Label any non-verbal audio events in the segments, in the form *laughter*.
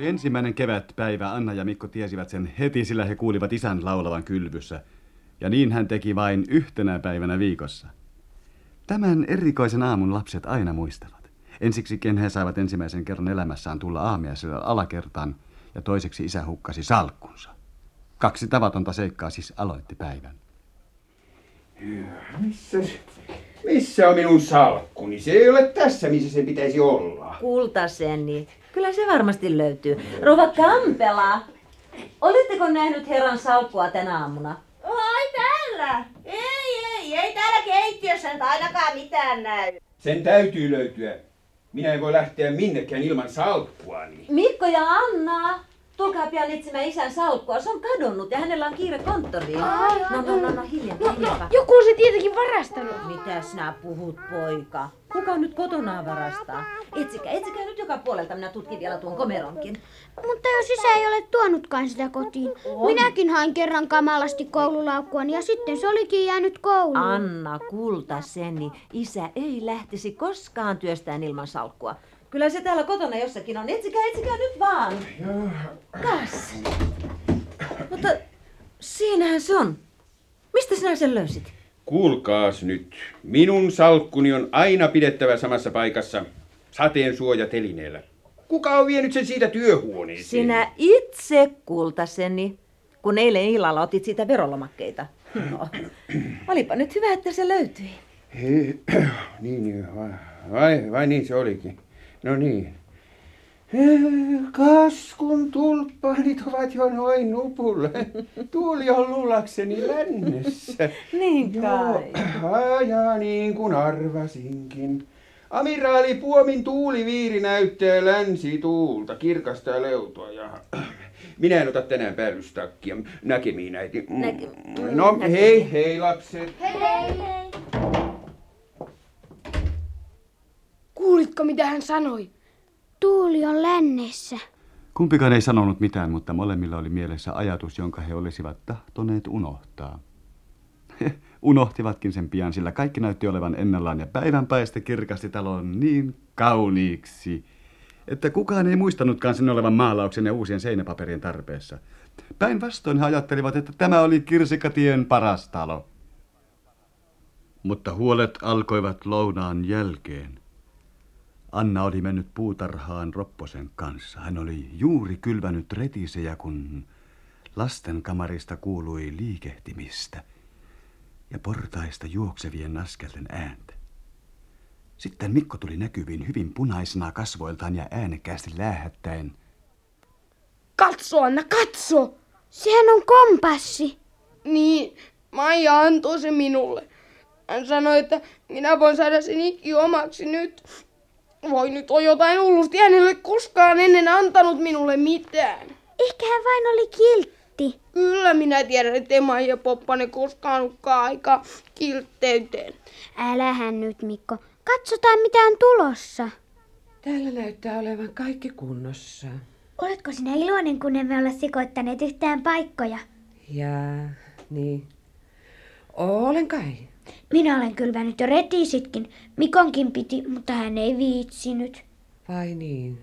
Oli ensimmäinen kevätpäivä. Anna ja Mikko tiesivät sen heti, sillä he kuulivat isän laulavan kylvyssä. Ja niin hän teki vain yhtenä päivänä viikossa. Tämän erikoisen aamun lapset aina muistavat. Ensiksi ken he saivat ensimmäisen kerran elämässään tulla aamiaiselle alakertaan ja toiseksi isä hukkasi salkkunsa. Kaksi tavatonta seikkaa siis aloitti päivän. Missä, missä on minun salkkuni? Se ei ole tässä, missä se pitäisi olla. Kultaseni. Kyllä se varmasti löytyy. Rova Kampela, oletteko nähnyt herran salkkua tänä aamuna? Ai täällä? Ei, ei, ei täällä keittiössä nyt ainakaan mitään näy. Sen täytyy löytyä. Minä en voi lähteä minnekään ilman salkkuani. Mikko ja Anna, tulkaa pian etsimään isän salkkua. Se on kadonnut ja hänellä on kiire konttoriin. No, no, no, no, hiljaa, hiljaa. Joku on se tietenkin varastanut. Mitä sinä puhut, poika? Kuka nyt kotona varastaa? Etsikää, etsikää nyt joka puolelta. Minä tutkin vielä tuon komeronkin. Mutta jos isä ei ole tuonutkaan sitä kotiin. Minäkin hain kerran kamalasti koululaukkuani ja sitten se olikin jäänyt kouluun. Anna kultaseni, isä ei lähtisi koskaan työstään ilman salkkua. Kyllä se täällä kotona jossakin on. Etsikää, etsikää nyt vaan. Kas. Mutta siinähän se on. Mistä sinä sen löysit? Kuulkaas nyt. Minun salkkuni on aina pidettävä samassa paikassa sateen suojatelineellä. Kuka on vienyt sen siitä työhuoneeseen? Sinä itse kultaseni, kun eilen illalla otit siitä verolomakkeita. No, olipa nyt hyvä, että se löytyi. Hei, *clears throat* niin, niin, vai, vai, vai niin se olikin. No niin. Kas kun tulppaanit ovat jo noin nupulle. Tuuli on luulakseni lännessä. Niin kai. Joo, ja niin kuin arvasinkin. Amiraali Puomin tuuliviiri näyttää länsituulta, kirkasta leutoa ja... *clears throat* Minä en ota tänään päällystakkia. Näkemiin äiti. Näke- No näkemiin. hei, hei lapset. Kuulitko mitä hän sanoi? Tuuli on lännessä. Kumpikaan ei sanonut mitään, mutta molemmilla oli mielessä ajatus, jonka he olisivat tahtoneet unohtaa. He unohtivatkin sen pian, sillä kaikki näytti olevan ennallaan ja päivänpäistä kirkasti talon niin kauniiksi, että kukaan ei muistanutkaan sen olevan maalauksen ja uusien seinäpaperien tarpeessa. Päinvastoin he ajattelivat, että tämä oli Kirsikatien paras talo. Mutta huolet alkoivat lounaan jälkeen. Anna oli mennyt puutarhaan Ropposen kanssa. Hän oli juuri kylvänyt retisejä, kun lasten kamarista kuului liikehtimistä ja portaista juoksevien askelten ääntä. Sitten Mikko tuli näkyviin hyvin punaisena kasvoiltaan ja äänekkäästi läähättäen. Katso Anna, katso! Sehän on kompassi. Niin, Maija antoi se minulle. Hän sanoi, että minä voin saada sen ikki omaksi nyt. Voi nyt on jotain hullusti. Hän ei ole koskaan ennen antanut minulle mitään. Ehkä hän vain oli kiltti. Kyllä minä tiedän, ettei Maija Poppanen koskaan olekaan aika kiltteyteen. Älähän nyt, Mikko. Katsotaan, mitä on tulossa. Täällä näyttää olevan kaikki kunnossa. Oletko sinä iloinen, kun emme ole sekoittaneet yhtään paikkoja? Ja niin. Olen kai. Minä olen kylvänyt jo retisitkin. Mikonkin piti, mutta hän ei viitsinyt. Vai niin?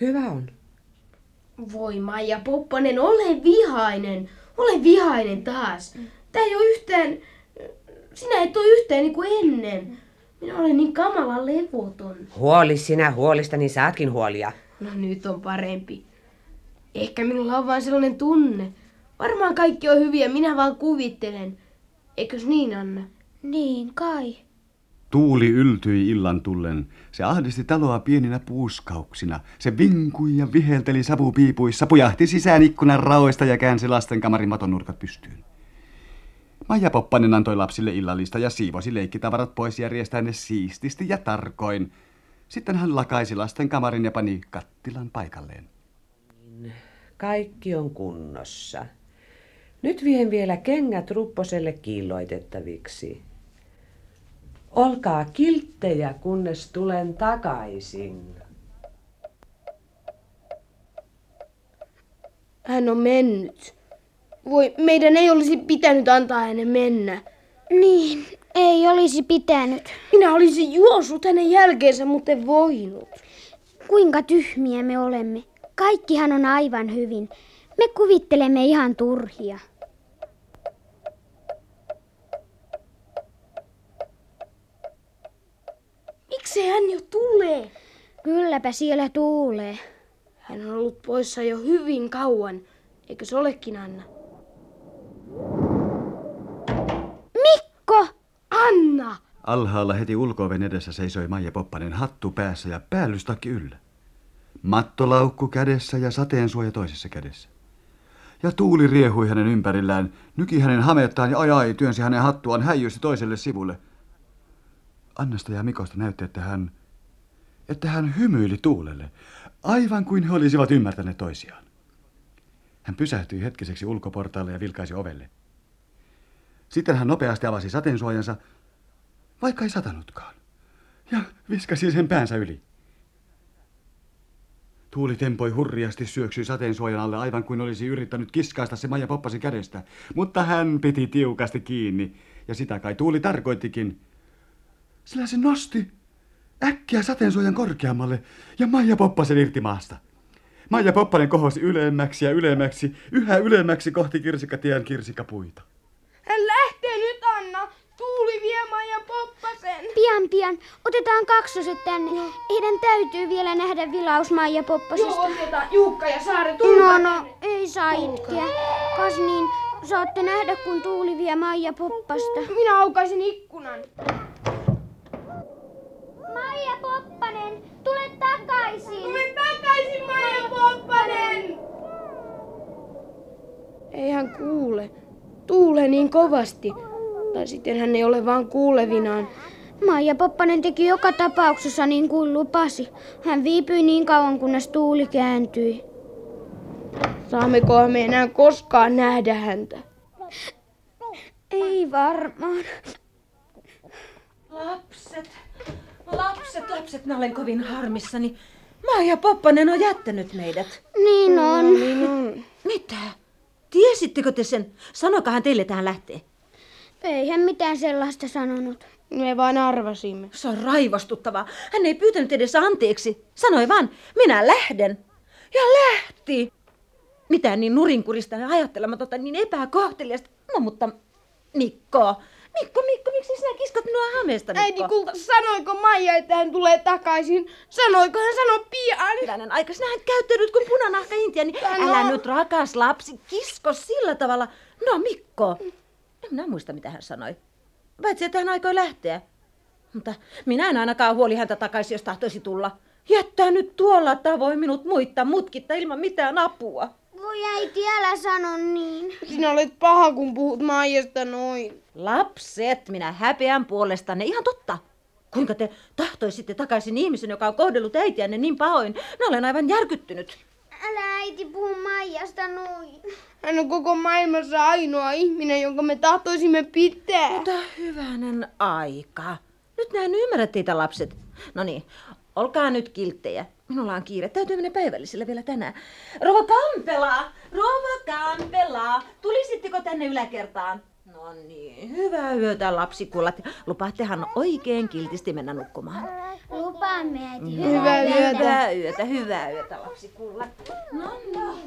Hyvä on. Voi Maija Poppanen, ole vihainen. Ole vihainen taas. Tää ei ole yhtään... Sinä et ole yhtään niin kuin ennen. Minä olen niin kamala levoton. Huoli sinä huolista, niin saatkin huolia. No nyt on parempi. Ehkä minulla on vain sellainen tunne. Varmaan kaikki on hyviä, minä vaan kuvittelen. Eikös niin, Anna? Niin kai. Tuuli yltyi illan tullen. Se ahdisti taloa pieninä puuskauksina. Se vinkui ja vihelteli savupiipuissa, pujahti sisään ikkunan raoista ja käänsi lasten kamarin maton nurkat pystyyn. Maija Poppanen antoi lapsille illallista ja siivosi leikkitavarat pois järjestäen ne siististi ja tarkoin. Sitten hän lakaisi lasten kamarin ja pani kattilan paikalleen. Kaikki on kunnossa. Nyt vien vielä kengät Rupposelle kiilloitettaviksi. Olkaa kilttejä, kunnes tulen takaisin. Hän on mennyt. Voi, meidän ei olisi pitänyt antaa hänen mennä. Niin, ei olisi pitänyt. Minä olisin juossut hänen jälkeensä, mutta en voinut. Kuinka tyhmiä me olemme. Kaikkihan on aivan hyvin. Me kuvittelemme ihan turhia. Miksi hän jo tulee? Kylläpä siellä tuulee. Hän on ollut poissa jo hyvin kauan. Eikö se olekin, Anna? Mikko! Anna! Alhaalla heti ulkooven edessä seisoi Maija Poppanen hattu päässä ja päällystakki yllä. Mattolaukku kädessä ja sateensuoja toisessa kädessä. Ja tuuli riehui hänen ympärillään, nyki hänen hamettaan ja ajai työnsi hänen hattuaan häijysti toiselle sivulle. Annasta ja Mikosta näytti, että hän, että hän hymyili tuulelle, aivan kuin he olisivat ymmärtäneet toisiaan. Hän pysähtyi hetkiseksi ulkoportaalle ja vilkaisi ovelle. Sitten hän nopeasti avasi sateensuojansa, vaikka ei satanutkaan, ja viskasi sen päänsä yli. Tuuli tempoi hurjasti syöksyi sateensuojan alle aivan kuin olisi yrittänyt kiskaista se Maija Poppasi kädestä, mutta hän piti tiukasti kiinni, ja sitä kai Tuuli tarkoittikin. Sillä se nosti äkkiä sateensuojan korkeammalle ja Maija Poppasen irti maasta. Maija Poppanen kohosi ylemmäksi ja ylemmäksi, yhä ylemmäksi kohti kirsikkatien kirsikkapuita. Hän lähtee nyt, Anna! Tuuli vie Maija Poppasen! Pian pian. Otetaan kaksoset tänne. Heidän täytyy vielä nähdä vilaus Maija Poppasesta. Joo, otetaan Juukka ja Saari, tulkaa No no, ei saa itkeä. Kas niin, saatte nähdä kun tuuli vie Maija Poppasta. Minä aukaisin ikkunan. Maija Poppanen, tule takaisin. Tule takaisin, Maija Poppanen! Ei hän kuule. Tuulee niin kovasti. Tai sitten hän ei ole vaan kuulevinaan. Maija Poppanen teki joka tapauksessa niin kuin lupasi. Hän viipyi niin kauan, kunnes tuuli kääntyi. Saammeko me enää koskaan nähdä häntä? Ei varmaan. Lapset, lapset, lapset, mä olen kovin harmissani. Maija Poppanen on jättänyt meidät. Niin on. Niin on. Mitä? Tiesittekö te sen? Sanokahan teille tähän lähtee. Ei hän mitään sellaista sanonut. Me vain arvasimme. Se on raivostuttavaa. Hän ei pyytänyt edes anteeksi. Sanoi vaan, minä lähden. Ja lähti. Mitään niin nurinkurista ja ajattelematonta, niin epäkohteliasta. No mutta Mikko, Mikko, miksi sinä kiskot minua hameesta, Mikko? Äiti kulta, sanoiko Maija, että hän tulee takaisin? Sanoiko hän sano pian? Hyvänen aika, sinähän käyttäydyt kuin punanahka Intia, niin Hän älä nyt rakas lapsi, kisko sillä tavalla. No Mikko, en minä muista mitä hän sanoi. Paitsi että hän aikoi lähteä. Mutta minä en ainakaan huoli häntä takaisin, jos tahtoisi tulla. Jättää nyt tuolla tavoin minut muitta mutkitta ilman mitään apua. Voi äiti, älä sano niin. Sinä olet paha, kun puhut Maijasta noin. Lapset, minä häpeän puolestanne. Ihan totta. Kuinka te tahtoisitte takaisin ihmisen, joka on kohdellut äitiänne niin pahoin? Minä olen aivan järkyttynyt. Älä äiti puhu Maijasta noin. Hän on koko maailmassa ainoa ihminen, jonka me tahtoisimme pitää. Mutta hyvänen aika. Nyt näen ymmärrä teitä lapset. No niin, olkaa nyt kilttejä. Minulla on kiire. Täytyy mennä päivälliselle vielä tänään. Rova Kampela! Rova Kampela! Tulisitteko tänne yläkertaan? No niin, hyvää yötä lapsikullat. Lupaattehan oikein kiltisti mennä nukkumaan. Lupaamme äiti. Hyvää yötä. Hyvää yötä, hyvää yötä lapsikullat. No no.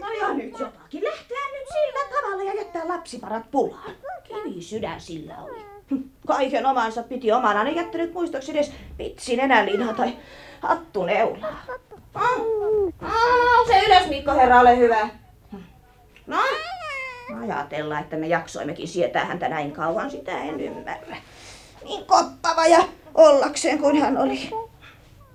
No ja nyt jotakin lähteä nyt sillä tavalla ja jättää lapsiparat pulaan. Kivi sydän sillä oli. Kaiken omansa piti omana, ne jättänyt muistoksi edes pitsin enäliinaa tai hattuneulaa. Mm. Mm, se ylös Mikko herra, ole hyvä. No, ajatella, että me jaksoimmekin sietää häntä näin kauan, sitä en ymmärrä. Niin koppava ja ollakseen kuin hän oli.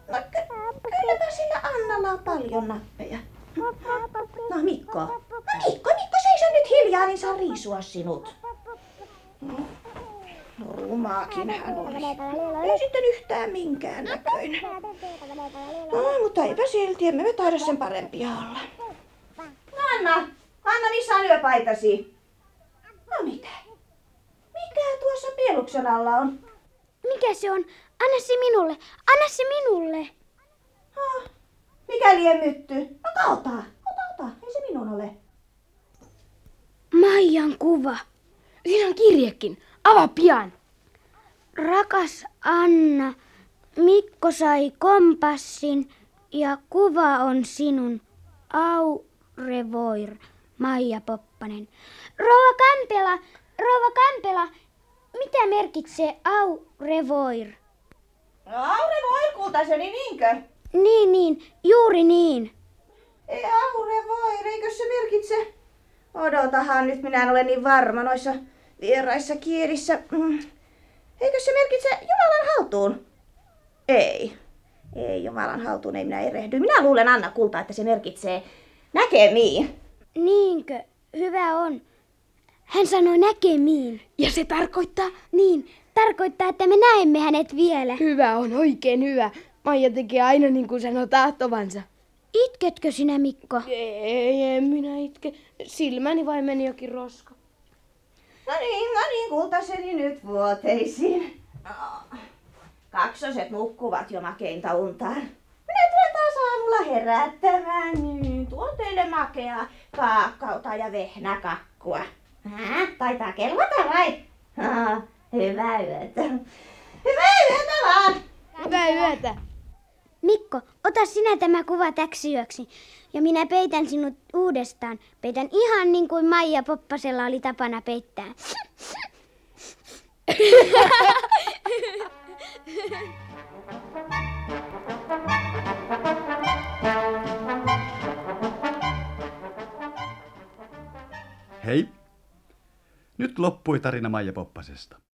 No, ky- kylläpä sillä Annalla on paljon nappeja. No Mikko, no Mikko, Mikko seiso nyt hiljaa, niin saa riisua sinut. No, rumaakin hän oli. Ei sitten yhtään minkään näköinen. No, mutta eipä silti, emme me taida sen parempia olla. No Anna, Anna, missä on yöpaitasi? No mitä? Mikä tuossa pieluksen alla on? Mikä se on? Anna se minulle. Anna se minulle. Oh, mikä liemytty? No ota, ota, ota, ei se minun ole. Maijan kuva. Siinä on kirjekin. Avaa pian. Rakas Anna, Mikko sai kompassin ja kuva on sinun. Aurevoir, Maija Poppanen. Rouva Kampela, rouva Kampela, mitä merkitsee Aurevoir? Aure voi kultaseni niinkö? Niin, niin, juuri niin. Ei aure voi, eikö se merkitse? Odotahan nyt, minä en ole niin varma noissa vieraissa kielissä. Mm. Eikö se merkitse Jumalan haltuun? Ei. Ei Jumalan haltuun, ei minä erehdy. Minä luulen Anna Kulta, että se merkitsee näkemiin. Niinkö? Hyvä on. Hän sanoi näkemiin. Ja se tarkoittaa, Niin, tarkoittaa, että me näemme hänet vielä. hyvä on oikein hyvä. Maija tekee aina niin kuin sanoo tahtovansa. Itketkö sinä, Mikko? Ei, en minä itke. Silmäni vain meni jokin roska. No niin, no niin, kultaseni nyt vuoteisiin. Kaksoset nukkuvat jo makeinta untaan. Minä tulen taas aamulla herättämään, niin tuon teille makeaa kaakkauta ja vehnäkakkua. Hä? Taitaa kelvata vai? Ha, hyvää yötä. Hyvää yötä vaan! Hyvää yötä. Mikko, ota sinä tämä kuva täksi yöksi. Ja minä peitän sinut uudestaan. Peitän ihan niin kuin Maija Poppasella oli tapana peittää. Hei! Nyt loppui tarina Maija Poppasesta.